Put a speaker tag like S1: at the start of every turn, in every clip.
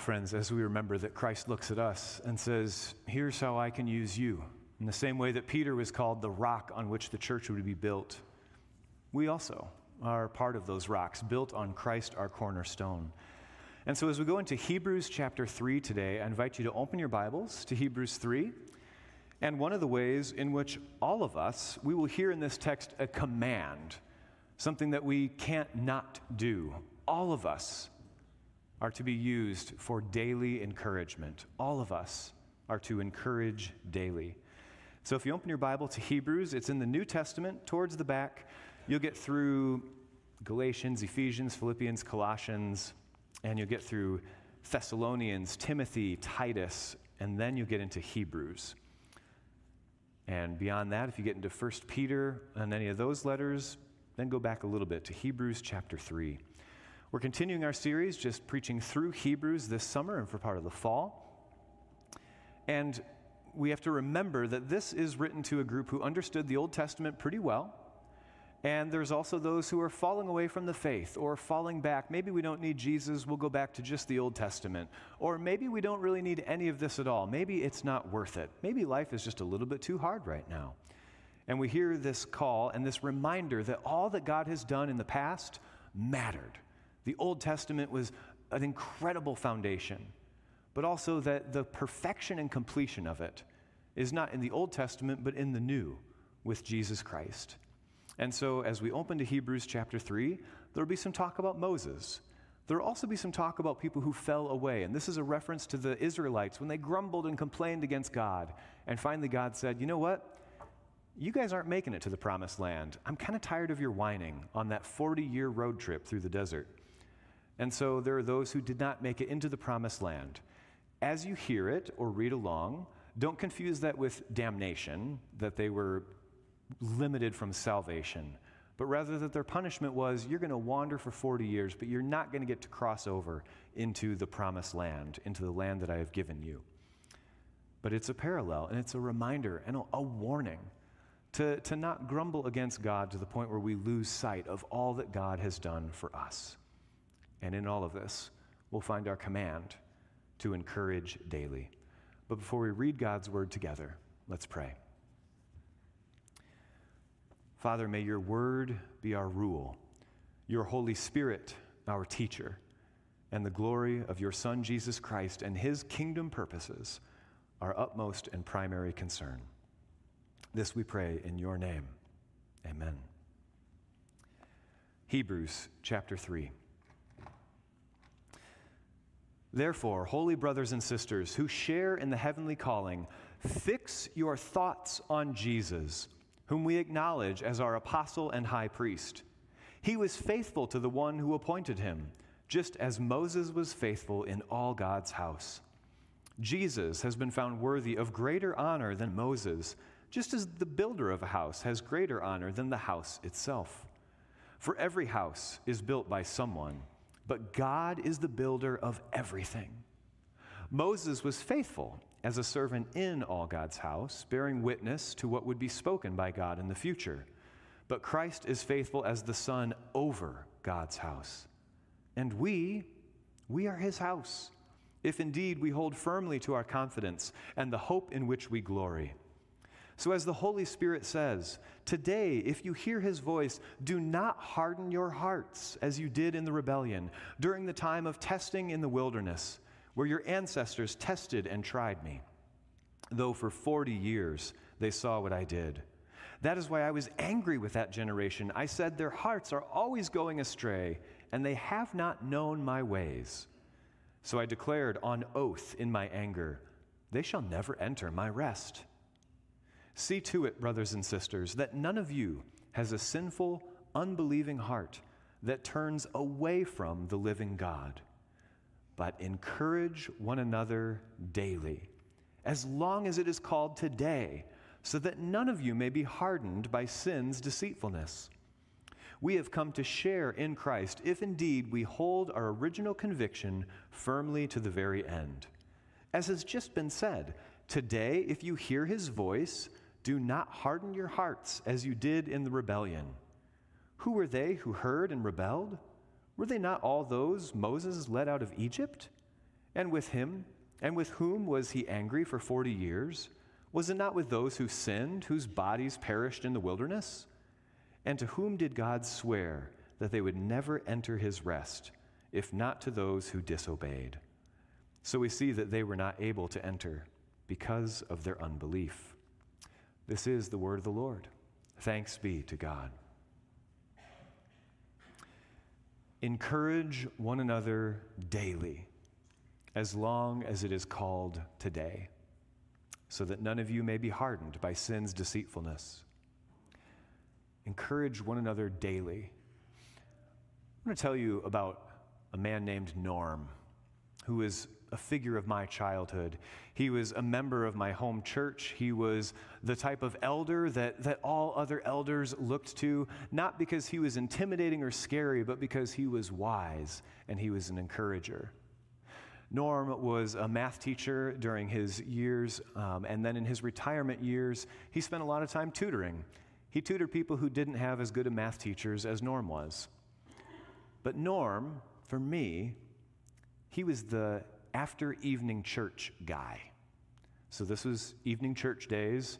S1: friends, as we remember that Christ looks at us and says, Here's how I can use you. In the same way that Peter was called the rock on which the church would be built, we also are part of those rocks, built on Christ, our cornerstone. And so, as we go into Hebrews chapter 3 today, I invite you to open your Bibles to Hebrews 3. And one of the ways in which all of us, we will hear in this text a command, something that we can't not do. All of us are to be used for daily encouragement. All of us are to encourage daily. So if you open your Bible to Hebrews, it's in the New Testament, towards the back. You'll get through Galatians, Ephesians, Philippians, Colossians, and you'll get through Thessalonians, Timothy, Titus, and then you'll get into Hebrews. And beyond that, if you get into 1 Peter and any of those letters, then go back a little bit to Hebrews chapter 3. We're continuing our series, just preaching through Hebrews this summer and for part of the fall. And we have to remember that this is written to a group who understood the Old Testament pretty well. And there's also those who are falling away from the faith or falling back. Maybe we don't need Jesus, we'll go back to just the Old Testament. Or maybe we don't really need any of this at all. Maybe it's not worth it. Maybe life is just a little bit too hard right now. And we hear this call and this reminder that all that God has done in the past mattered the Old Testament was an incredible foundation, but also that the perfection and completion of it is not in the Old Testament, but in the New with Jesus Christ. And so, as we open to Hebrews chapter 3, there will be some talk about Moses. There will also be some talk about people who fell away. And this is a reference to the Israelites when they grumbled and complained against God. And finally, God said, You know what? You guys aren't making it to the promised land. I'm kind of tired of your whining on that 40 year road trip through the desert. And so there are those who did not make it into the promised land. As you hear it or read along, don't confuse that with damnation, that they were limited from salvation, but rather that their punishment was you're going to wander for 40 years, but you're not going to get to cross over into the promised land, into the land that I have given you. But it's a parallel and it's a reminder and a, warning to, to not grumble against God to the point where we lose sight of all that God has done for us. And in all of this, we'll find our command to encourage daily. But before we read God's word together, let's pray. Father, may your word be our rule, your Holy Spirit our teacher, and the glory of your Son, Jesus Christ, and his kingdom purposes our utmost and primary concern. This we pray in your name. Amen. Hebrews chapter 3. Therefore, holy brothers and sisters who share in the heavenly calling, fix your thoughts on Jesus, whom we acknowledge as our apostle and high priest. He was faithful to the one who appointed him, just as Moses was faithful in all God's house. Jesus has been found worthy of greater honor than Moses, just as the builder of a house has greater honor than the house itself. For every house is built by someone but God is the builder of everything. Moses was faithful as a servant in all God's house, bearing witness to what would be spoken by God in the future. But Christ is faithful as the Son over God's house. And we, we are his house, if indeed we hold firmly to our confidence and the hope in which we glory. So, as the Holy Spirit says, today, if you hear his voice, do not harden your hearts as you did in the rebellion during the time of testing in the wilderness, where your ancestors tested and tried me. Though for 40 years they saw what I did. That is why I was angry with that generation. I said, Their hearts are always going astray, and they have not known my ways. So I declared on oath in my anger, They shall never enter my rest. See to it, brothers and sisters, that none of you has a sinful, unbelieving heart that turns away from the living God, but encourage one another daily, as long as it is called today, so that none of you may be hardened by sin's deceitfulness. We have come to share in Christ if indeed we hold our original conviction firmly to the very end. As has just been said, today, if you hear his voice, do not harden your hearts as you did in the rebellion. Who were they who heard and rebelled? Were they not all those Moses led out of Egypt? And with him, and with whom was he angry for forty years? Was it not with those who sinned, whose bodies perished in the wilderness? And to whom did God swear that they would never enter his rest, if not to those who disobeyed? So we see that they were not able to enter because of their unbelief. This is the word of the Lord. Thanks be to God. Encourage one another daily, as long as it is called today, so that none of you may be hardened by sin's deceitfulness. Encourage one another daily. I'm going to tell you about a man named Norm, who is a figure of my childhood. He was a member of my home church. He was the type of elder that, that all other elders looked to, not because he was intimidating or scary, but because he was wise and he was an encourager. Norm was a math teacher during his years, um, and then in his retirement years, he spent a lot of time tutoring. He tutored people who didn't have as good a math teachers as Norm was. But Norm, for me, he was the after evening church guy. So this was evening church days,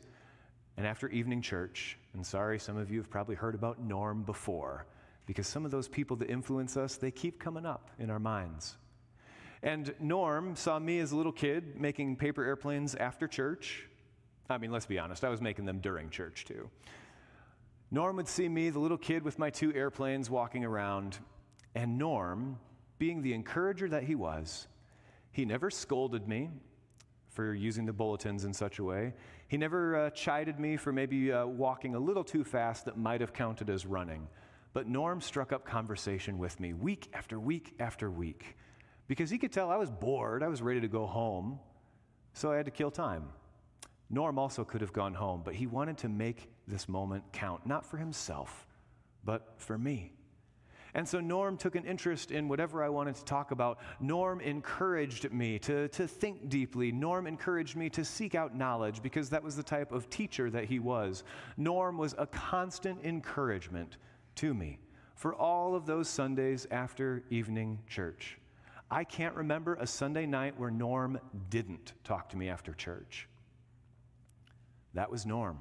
S1: and after evening church, and sorry, some of you have probably heard about Norm before, because some of those people that influence us, they keep coming up in our minds. And Norm saw me as a little kid making paper airplanes after church. I mean, let's be honest, I was making them during church too. Norm would see me, the little kid with my two airplanes, walking around, and Norm, being the encourager that he was, he never scolded me for using the bulletins in such a way. He never uh, chided me for maybe uh, walking a little too fast that might have counted as running. But Norm struck up conversation with me week after week after week because he could tell I was bored. I was ready to go home. So I had to kill time. Norm also could have gone home, but he wanted to make this moment count, not for himself, but for me. And so Norm took an interest in whatever I wanted to talk about. Norm encouraged me to, to think deeply. Norm encouraged me to seek out knowledge because that was the type of teacher that he was. Norm was a constant encouragement to me for all of those Sundays after evening church. I can't remember a Sunday night where Norm didn't talk to me after church. That was Norm.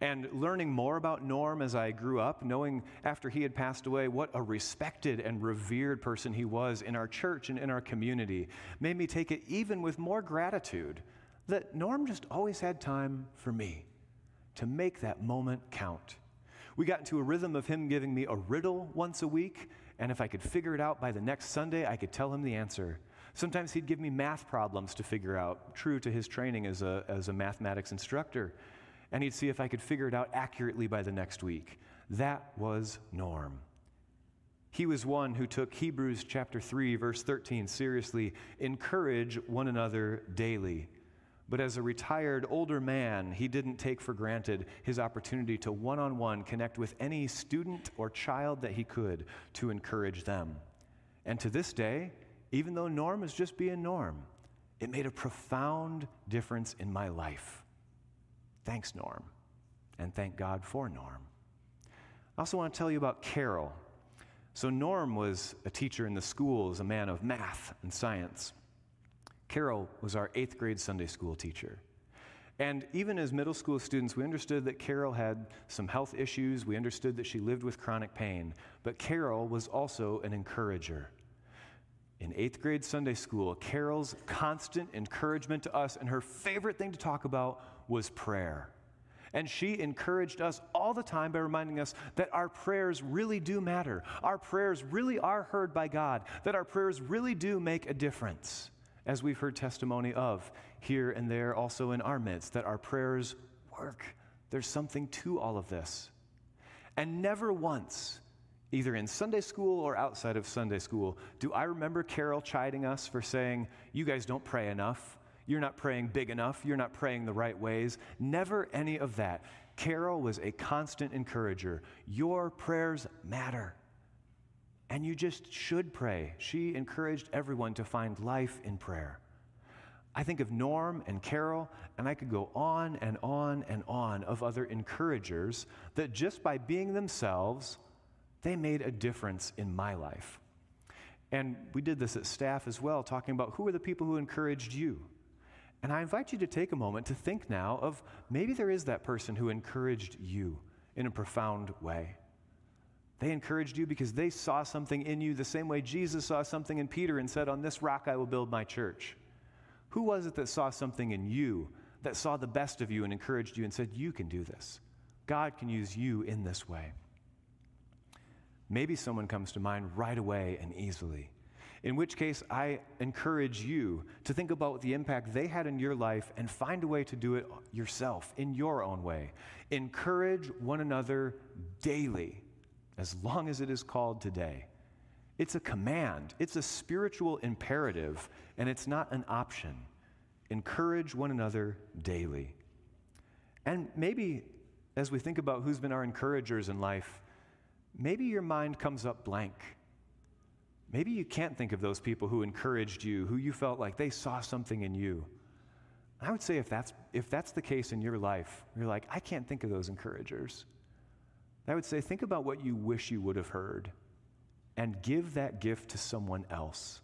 S1: And learning more about Norm as I grew up, knowing after he had passed away what a respected and revered person he was in our church and in our community, made me take it even with more gratitude that Norm just always had time for me to make that moment count. We got into a rhythm of him giving me a riddle once a week, and if I could figure it out by the next Sunday, I could tell him the answer. Sometimes he'd give me math problems to figure out, true to his training as a, as a mathematics instructor and he'd see if I could figure it out accurately by the next week. That was Norm. He was one who took Hebrews chapter 3 verse 13 seriously, encourage one another daily. But as a retired older man, he didn't take for granted his opportunity to one on one connect with any student or child that he could to encourage them. And to this day, even though Norm is just being Norm, it made a profound difference in my life. Thanks, Norm. And thank God for Norm. I also want to tell you about Carol. So, Norm was a teacher in the schools, a man of math and science. Carol was our eighth grade Sunday school teacher. And even as middle school students, we understood that Carol had some health issues. We understood that she lived with chronic pain. But Carol was also an encourager. In eighth grade Sunday school, Carol's constant encouragement to us and her favorite thing to talk about was prayer. And she encouraged us all the time by reminding us that our prayers really do matter. Our prayers really are heard by God, that our prayers really do make a difference, as we've heard testimony of here and there, also in our midst, that our prayers work. There's something to all of this. And never once, either in Sunday school or outside of Sunday school, do I remember Carol chiding us for saying, You guys don't pray enough. You're not praying big enough. You're not praying the right ways. Never any of that. Carol was a constant encourager. Your prayers matter. And you just should pray. She encouraged everyone to find life in prayer. I think of Norm and Carol, and I could go on and on and on of other encouragers that just by being themselves, they made a difference in my life. And we did this at staff as well, talking about who are the people who encouraged you. And I invite you to take a moment to think now of maybe there is that person who encouraged you in a profound way. They encouraged you because they saw something in you the same way Jesus saw something in Peter and said, On this rock I will build my church. Who was it that saw something in you, that saw the best of you and encouraged you and said, You can do this? God can use you in this way. Maybe someone comes to mind right away and easily in which case I encourage you to think about the impact they had in your life and find a way to do it yourself in your own way. Encourage one another daily, as long as it is called today. It's a command, it's a spiritual imperative, and it's not an option. Encourage one another daily. And maybe as we think about who's been our encouragers in life, maybe your mind comes up blank. Maybe you can't think of those people who encouraged you, who you felt like they saw something in you. I would say if that's, if that's the case in your life, you're like, I can't think of those encouragers. I would say, think about what you wish you would have heard and give that gift to someone else.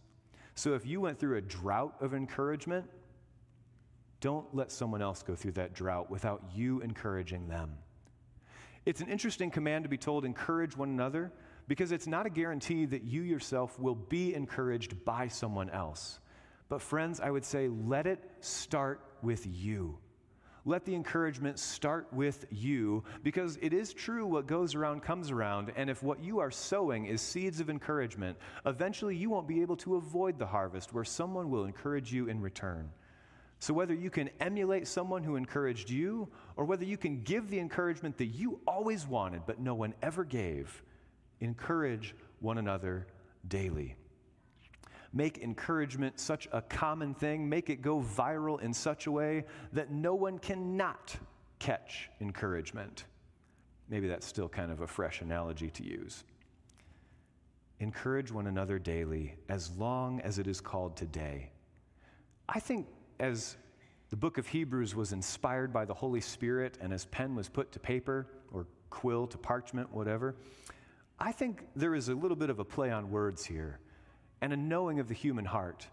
S1: So if you went through a drought of encouragement, don't let someone else go through that drought without you encouraging them. It's an interesting command to be told, encourage one another, because it's not a guarantee that you yourself will be encouraged by someone else. But, friends, I would say let it start with you. Let the encouragement start with you because it is true what goes around comes around. And if what you are sowing is seeds of encouragement, eventually you won't be able to avoid the harvest where someone will encourage you in return. So, whether you can emulate someone who encouraged you or whether you can give the encouragement that you always wanted but no one ever gave, encourage one another daily. Make encouragement such a common thing, make it go viral in such a way that no one cannot catch encouragement. Maybe that's still kind of a fresh analogy to use. Encourage one another daily as long as it is called today. I think as the book of Hebrews was inspired by the Holy Spirit and as pen was put to paper or quill to parchment, whatever, I think there is a little bit of a play on words here and a knowing of the human heart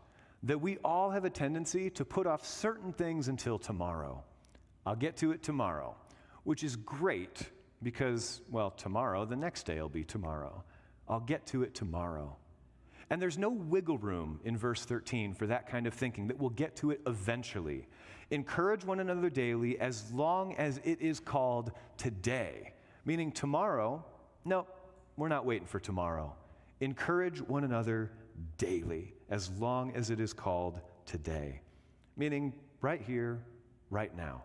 S1: that we all have a tendency to put off certain things until tomorrow. I'll get to it tomorrow, which is great because, well, tomorrow, the next day will be tomorrow. I'll get to it tomorrow. And there's no wiggle room in verse 13 for that kind of thinking, that we'll get to it eventually. Encourage one another daily as long as it is called today, meaning tomorrow, no, we're not waiting for tomorrow. Encourage one another daily, as long as it is called today. Meaning, right here, right now.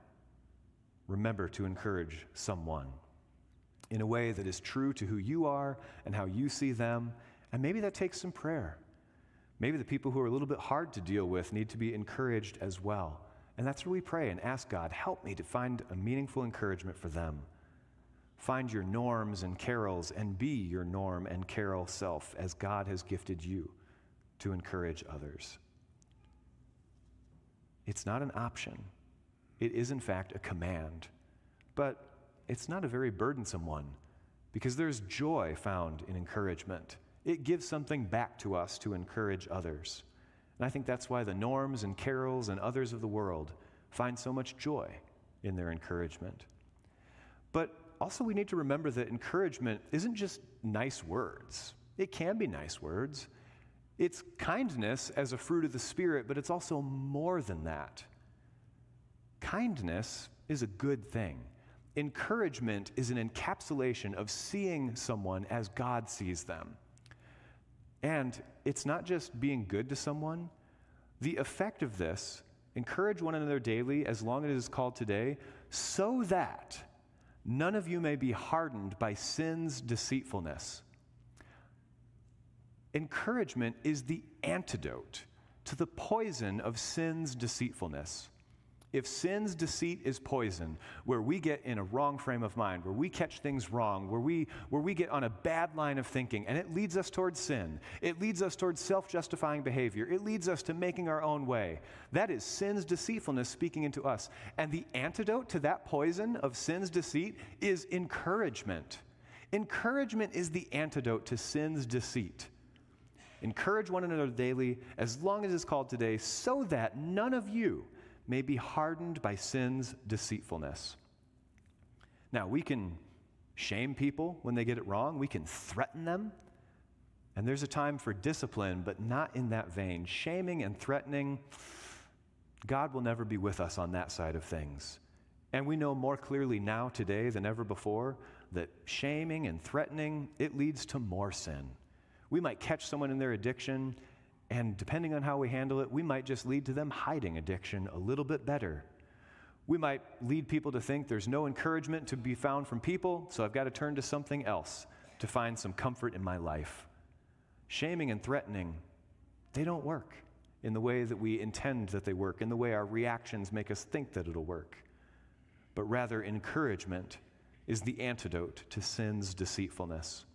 S1: Remember to encourage someone in a way that is true to who you are and how you see them. And maybe that takes some prayer. Maybe the people who are a little bit hard to deal with need to be encouraged as well. And that's where we pray and ask God, help me to find a meaningful encouragement for them. Find your norms and carols and be your norm and carol self as God has gifted you to encourage others. It's not an option, it is, in fact, a command. But it's not a very burdensome one because there's joy found in encouragement. It gives something back to us to encourage others. And I think that's why the norms and carols and others of the world find so much joy in their encouragement. But also, we need to remember that encouragement isn't just nice words. It can be nice words. It's kindness as a fruit of the Spirit, but it's also more than that. Kindness is a good thing. Encouragement is an encapsulation of seeing someone as God sees them. And it's not just being good to someone, the effect of this, encourage one another daily as long as it is called today, so that none of you may be hardened by sin's deceitfulness. Encouragement is the antidote to the poison of sin's deceitfulness. If sin's deceit is poison, where we get in a wrong frame of mind, where we catch things wrong, where we, where we get on a bad line of thinking, and it leads us towards sin, it leads us towards self justifying behavior, it leads us to making our own way. That is sin's deceitfulness speaking into us. And the antidote to that poison of sin's deceit is encouragement. Encouragement is the antidote to sin's deceit. Encourage one another daily as long as it's called today, so that none of you may be hardened by sin's deceitfulness. Now, we can shame people when they get it wrong, we can threaten them. And there's a time for discipline, but not in that vein. Shaming and threatening, God will never be with us on that side of things. And we know more clearly now, today, than ever before, that shaming and threatening, it leads to more sin. We might catch someone in their addiction, and depending on how we handle it, we might just lead to them hiding addiction a little bit better. We might lead people to think there's no encouragement to be found from people, so I've got to turn to something else to find some comfort in my life. Shaming and threatening, they don't work in the way that we intend that they work, in the way our reactions make us think that it'll work. But rather, encouragement is the antidote to sin's deceitfulness.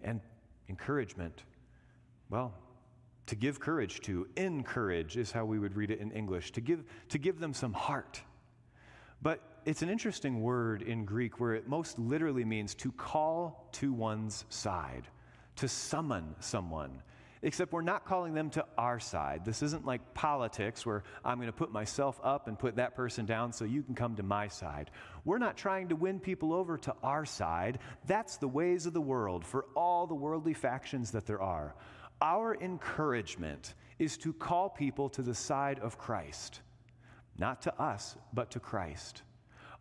S1: And encouragement, well, to give courage to, encourage is how we would read it in English, to give, to give them some heart. But it's an interesting word in Greek where it most literally means to call to one's side, to summon someone, except we're not calling them to our side. This isn't like politics where I'm going to put myself up and put that person down so you can come to my side. We're not trying to win people over to our side. That's the ways of the world for all the worldly factions that there are. Our encouragement is to call people to the side of Christ, not to us, but to Christ.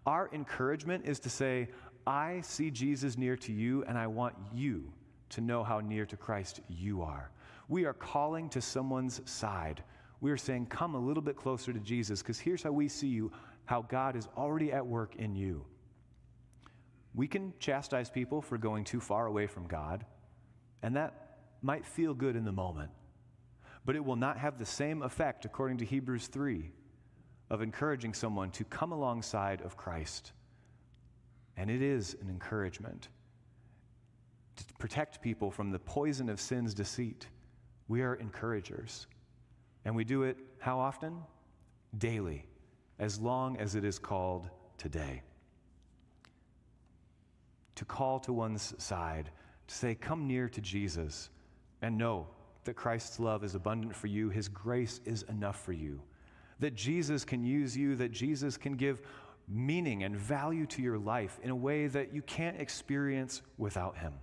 S1: Our encouragement is to say, I see Jesus near to you, and I want you to know how near to Christ you are. We are calling to someone's side. We are saying, Come a little bit closer to Jesus, because here's how we see you, how God is already at work in you. We can chastise people for going too far away from God, and that might feel good in the moment, but it will not have the same effect, according to Hebrews 3, of encouraging someone to come alongside of Christ. And it is an encouragement to protect people from the poison of sin's deceit. We are encouragers. And we do it how often? Daily, as long as it is called today. To call to one's side, to say, Come near to Jesus, and know that Christ's love is abundant for you, His grace is enough for you, that Jesus can use you, that Jesus can give meaning and value to your life in a way that you can't experience without Him.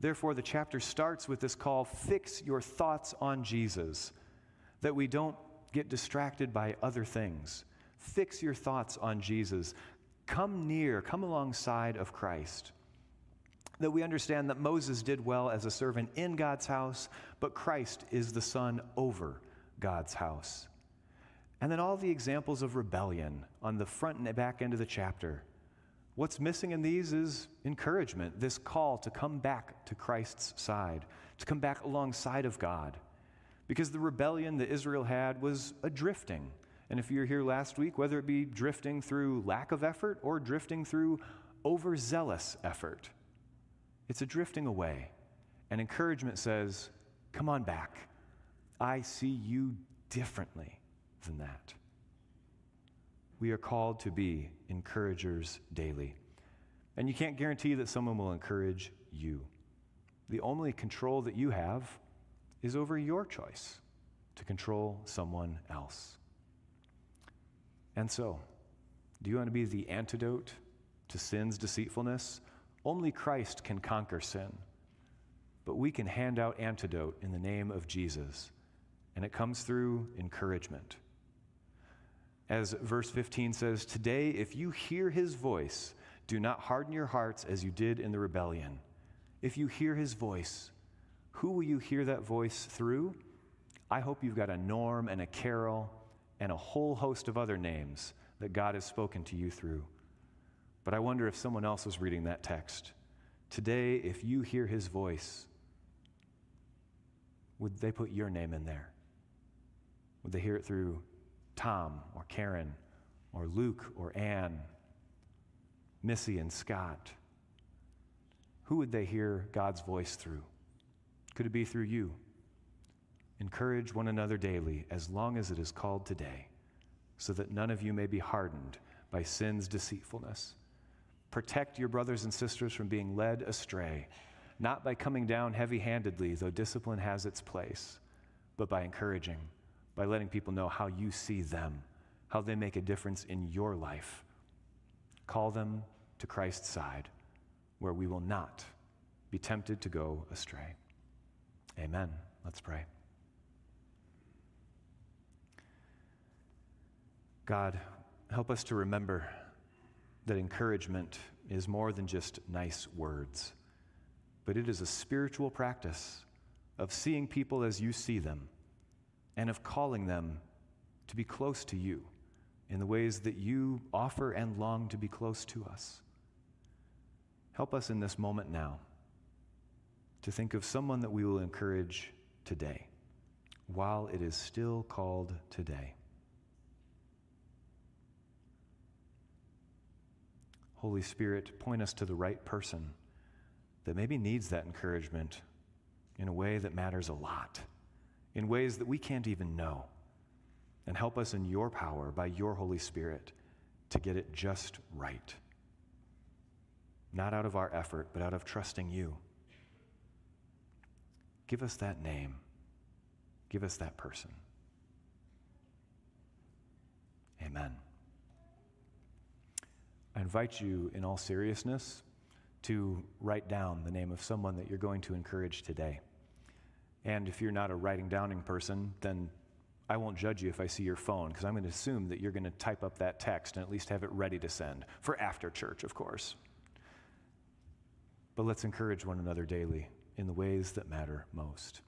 S1: Therefore, the chapter starts with this call fix your thoughts on Jesus, that we don't get distracted by other things. Fix your thoughts on Jesus. Come near, come alongside of Christ. That we understand that Moses did well as a servant in God's house, but Christ is the Son over God's house. And then all the examples of rebellion on the front and back end of the chapter What's missing in these is encouragement, this call to come back to Christ's side, to come back alongside of God. Because the rebellion that Israel had was a drifting. And if you're here last week, whether it be drifting through lack of effort or drifting through overzealous effort, it's a drifting away. And encouragement says, Come on back. I see you differently than that. We are called to be encouragers daily. And you can't guarantee that someone will encourage you. The only control that you have is over your choice to control someone else. And so, do you want to be the antidote to sin's deceitfulness? Only Christ can conquer sin. But we can hand out antidote in the name of Jesus, and it comes through encouragement. As verse 15 says, Today, if you hear his voice, do not harden your hearts as you did in the rebellion. If you hear his voice, who will you hear that voice through? I hope you've got a Norm and a Carol and a whole host of other names that God has spoken to you through. But I wonder if someone else was reading that text. Today, if you hear his voice, would they put your name in there? Would they hear it through Tom or Karen or Luke or Anne, Missy and Scott? Who would they hear God's voice through? Could it be through you? Encourage one another daily as long as it is called today, so that none of you may be hardened by sin's deceitfulness. Protect your brothers and sisters from being led astray. not by coming down heavy handedly, though discipline has its place, but by encouraging, by letting people know how you see them, how they make a difference in your life. Call them to Christ's side, where we will not be tempted to go astray. Amen. Let's pray. God, help us to remember that encouragement is more than just nice words, but it is a spiritual practice of seeing people as you see them and of calling them to be close to you in the ways that you offer and long to be close to us. Help us in this moment now to think of someone that we will encourage today while it is still called today. Holy Spirit, point us to the right person that maybe needs that encouragement in a way that matters a lot, in ways that we can't even know. And help us in your power, by your Holy Spirit, to get it just right. Not out of our effort, but out of trusting you. Give us that name. Give us that person. Amen. I invite you, in all seriousness, to write down the name of someone that you're going to encourage today. And if you're not a writing downing person, then I won't judge you if I see your phone, because I'm going to assume that you're going to type up that text and at least have it ready to send for after church, of course. But let's encourage one another daily in the ways that matter most.